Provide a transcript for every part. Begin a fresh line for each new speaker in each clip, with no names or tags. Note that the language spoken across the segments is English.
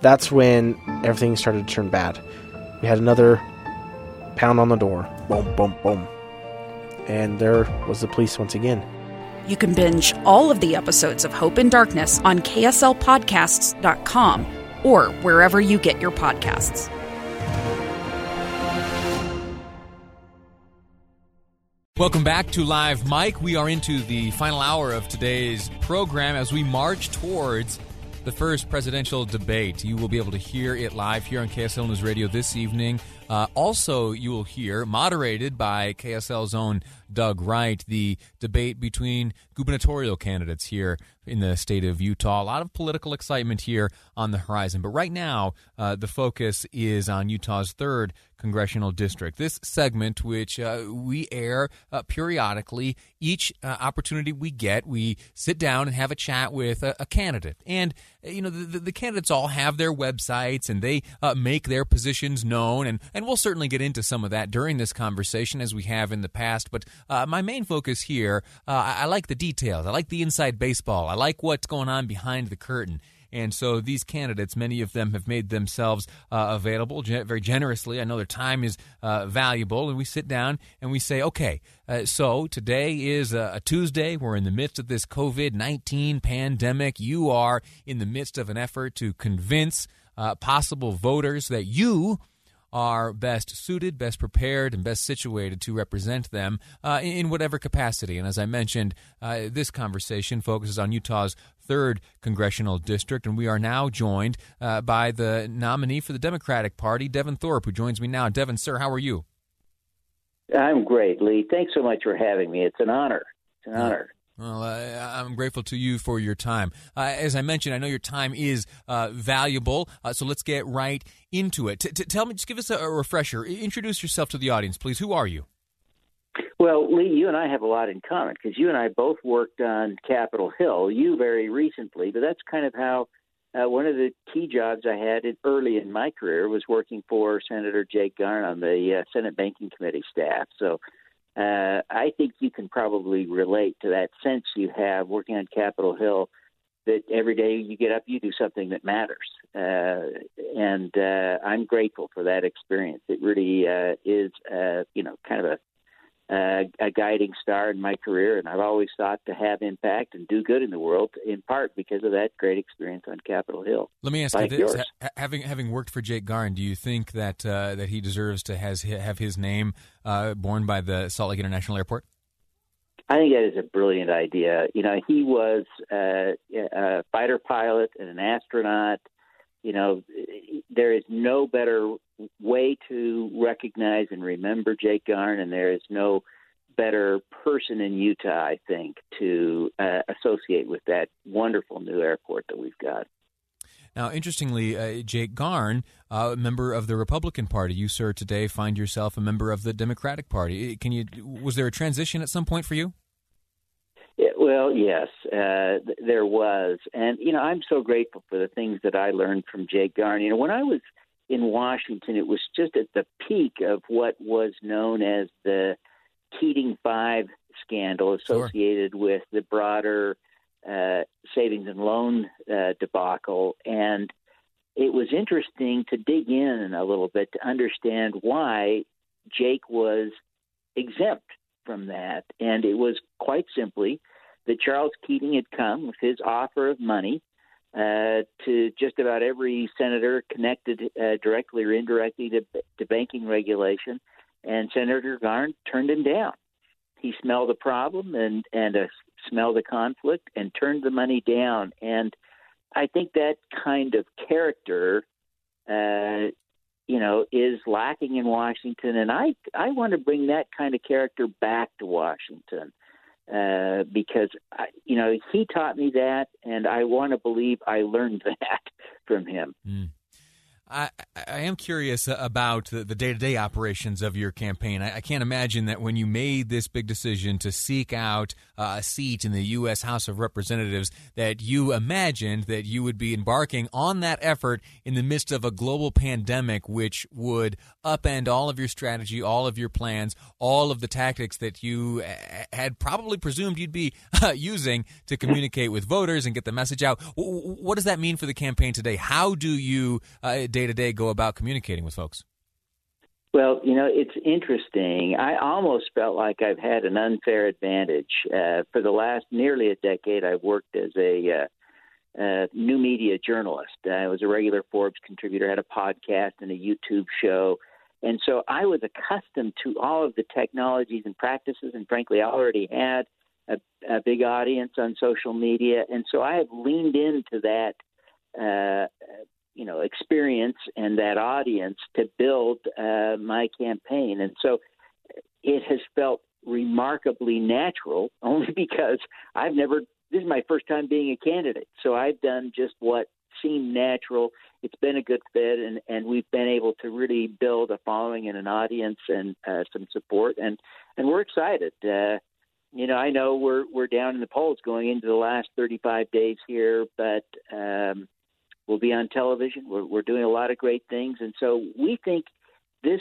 That's when everything started to turn bad. We had another pound on the door. Boom, boom, boom. And there was the police once again.
You can binge all of the episodes of Hope in Darkness on KSLPodcasts.com or wherever you get your podcasts.
Welcome back to Live Mic. We are into the final hour of today's program as we march towards the first presidential debate. You will be able to hear it live here on KSL News Radio this evening. Uh, also, you will hear, moderated by KSL's own Doug Wright, the debate between gubernatorial candidates here in the state of Utah. A lot of political excitement here on the horizon. But right now, uh, the focus is on Utah's third congressional district. This segment, which uh, we air uh, periodically, each uh, opportunity we get, we sit down and have a chat with a, a candidate. And, you know, the, the, candidates all have their websites and they uh, make their positions known. And, and we'll certainly get into some of that during this conversation as we have in the past. But uh, my main focus here, I, I like the details. I like the inside baseball. I like what's going on behind the curtain. And so these candidates, many of them have made themselves uh, available very generously. I know their time is uh, valuable. And we sit down and we say, okay, uh, so today is a, a, Tuesday. We're in the midst of this COVID 19 pandemic. You are in the midst of an effort to convince uh, possible voters that you are best suited, best prepared, and best situated to represent them uh, in whatever capacity. And as I mentioned, uh, this conversation focuses on Utah's third congressional district, and we are now joined uh, by the nominee for the Democratic Party, Devin Thorpe, who joins me now. Devin, sir, how are you?
I'm great, Lee. Thanks so much for having me. It's an honor. It's an honor.
Well, uh, I'm grateful to you for your time. Uh, as I mentioned, I know your time is uh, valuable, uh, so let's get right into it. T- t- tell me, just give us a, a, refresher. Introduce yourself to the audience, please. Who are you?
Well, Lee, you and I have a lot in common because you and I both worked on Capitol Hill. You very recently, but that's kind of how uh, one of the key jobs I had early in my career was working for Senator Jake Garn on the uh, Senate Banking Committee staff. So uh, I think you can probably relate to that sense you have working on Capitol Hill that every day you get up, you do something that matters. Uh, and uh, I'm grateful for that experience. It really uh, is, uh, you know, kind of a uh, a guiding star in my career, and I've always thought to have impact and do good in the world, in part because of that great experience on Capitol Hill.
Let me ask like you this: ha- having having worked for Jake Garn, do you think that uh, that he deserves to has have his name uh, borne by the Salt Lake International Airport?
I think that is a brilliant idea. You know, he was uh, a fighter pilot and an astronaut. You know, there is no better way to recognize and remember Jake Garn, and there is no better person in Utah, I think, to uh, associate with that wonderful new airport that we've got.
Now, interestingly, uh, Jake Garn, uh, a member of the Republican Party, you, sir, today find yourself a member of the Democratic Party. Can you? Was there a transition at some point for you?
Yeah, well, yes, uh, there was, and you know, I'm so grateful for the things that I learned from Jake Garn. You know, when I was in Washington, it was just at the peak of what was known as the Keating Five scandal associated sure. with the broader uh, savings and loan uh, debacle. And it was interesting to dig in a little bit to understand why Jake was exempt from that. And it was quite simply that Charles Keating had come with his offer of money uh, to just about every senator connected uh, directly or indirectly to, to banking regulation, and Senator Garn turned him down. He smelled the problem and and uh, smelled the conflict and turned the money down. And I think that kind of character, uh, you know, is lacking in Washington. And I I want to bring that kind of character back to Washington. Uh, because I, you know he taught me that, and I want to believe I learned that from him.
Mm. I, I am curious about the day to day operations of your campaign. I, I, can't imagine that when you made this big decision to seek out uh, a seat in the U.S. House of Representatives, that you imagined that you would be embarking on that effort in the midst of a global pandemic, which would upend all of your strategy, all of your plans, all of the tactics that you uh, had probably presumed you'd be uh, using to communicate with voters and get the message out. What does that mean for the campaign today? How do you uh, day to day go about communicating with folks?
Well, you know, it's interesting. I almost felt like I've had an unfair advantage. Uh, for the last nearly a decade, I've worked as a uh, uh, new media journalist. I was a regular Forbes contributor, had a podcast and a YouTube show. And so I was accustomed to all of the technologies and practices, and frankly, I already had a, a big audience on social media. And so I have leaned into that uh, you know experience and that audience to build uh, my campaign, and so it has felt remarkably natural. Only because I've never this is my first time being a candidate, so I've done just what seemed natural. It's been a good fit, and and we've been able to really build a following and an audience and uh, some support, and and we're excited. Uh, you know, I know we're we're down in the polls going into the last 35 days here, but um, We'll be on television. We're, we're doing a lot of great things, and so we think this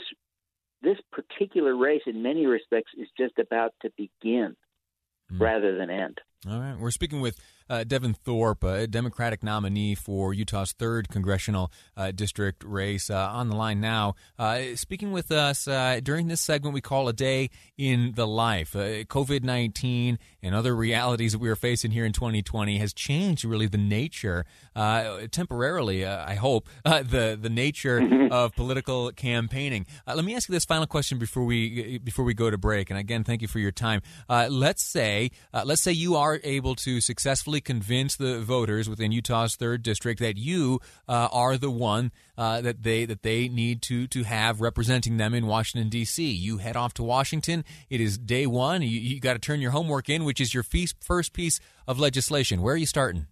this particular race, in many respects, is just about to begin mm. rather than end.
All right, we're speaking with uh, Devin Thorpe, a Democratic nominee for Utah's third congressional uh, district race, uh, on the line now. Uh, speaking with us uh, during this segment, we call a day in the life. Uh, COVID nineteen and other realities that we are facing here in 2020 has changed really the nature, temporarily, I hope, the the nature mm-hmm. of political campaigning. let me ask you this final question before we before we go to break. And again, thank you for your time. let's say let's say you are able to successfully convince the voters within Utah's third district that you uh, are the one uh, that they that they need to to have representing them in Washington D.C. You head off to Washington. It is day one. You, you got to turn your homework in, which is your first piece of legislation. Where are you starting?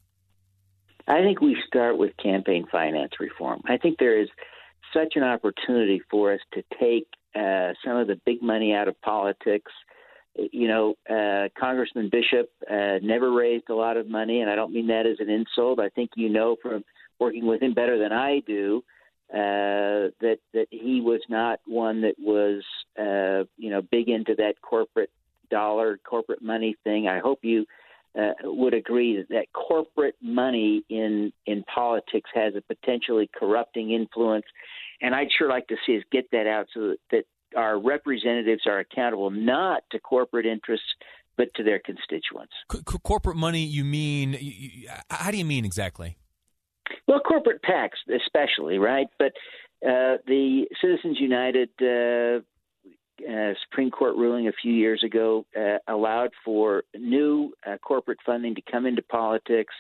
I think we start with campaign finance reform. I think there is such an opportunity for us to take uh, some of the big money out of politics you know, uh, Congressman Bishop uh, never raised a lot of money, and I don't mean that as an insult. I think you know from working with him better than I do uh, that that he was not one that was, uh, you know, big into that corporate dollar, corporate money thing. I hope you uh, would agree that, that corporate money in in politics has a potentially corrupting influence, and I'd sure like to see us get that out so that, that our representatives are accountable not to corporate interests but to their constituents.
C- corporate money, you mean? You, how do you mean exactly?
Well, corporate PACs, especially, right? But uh, the Citizens United uh, uh, Supreme Court ruling a few years ago uh, allowed for new uh, corporate funding to come into politics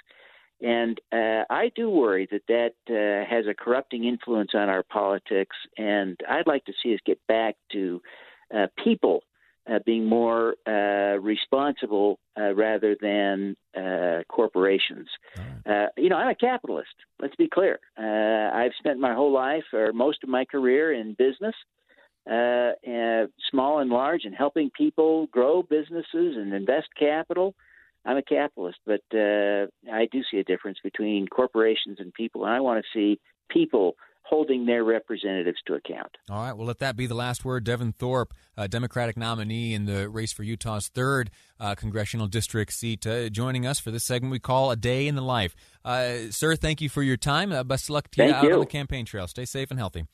and uh, I do worry that that uh, has a corrupting influence on our politics. And I'd like to see us get back to uh, people uh, being more uh, responsible uh, rather than corporations. Right. you know, I'm a capitalist. Let's be clear. I've spent my whole life, or most of my career, in business. small and large, and helping people grow businesses and invest capital. I'm a capitalist, but uh, I do see a difference between corporations and people, and I want to see people holding their representatives to account.
All right, well, let that be the last word. Devin Thorpe, a Democratic nominee in the race for Utah's third uh, congressional district seat, uh, joining us for this segment we call A Day in the Life. Uh, sir, thank you for your time. Uh, best of luck to you out on the campaign trail. Stay safe and healthy.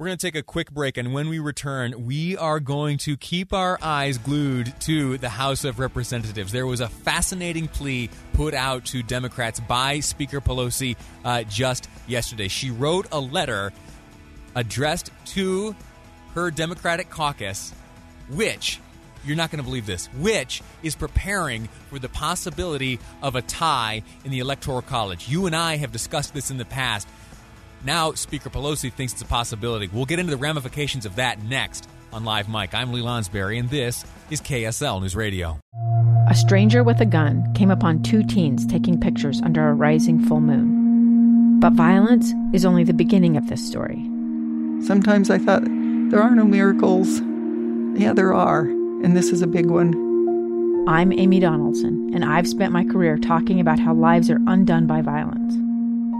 We're going to take a quick break, and when we return, we are going to keep our eyes glued to the House of Representatives. There was a fascinating plea put out to Democrats by Speaker Pelosi uh, just yesterday. She wrote a letter addressed to her Democratic caucus, which you're not going to believe this, which is preparing for the possibility of a tie in the Electoral College. You and I have discussed this in the past. Now, Speaker Pelosi thinks it's a possibility. We'll get into the ramifications of that next on Live Mic. I'm Lee Lonsberry, and this is KSL News Radio.
A stranger with a gun came upon two teens taking pictures under a rising full moon. But violence is only the beginning of this story.
Sometimes I thought, there are no miracles. Yeah, there are, and this is a big one.
I'm Amy Donaldson, and I've spent my career talking about how lives are undone by violence.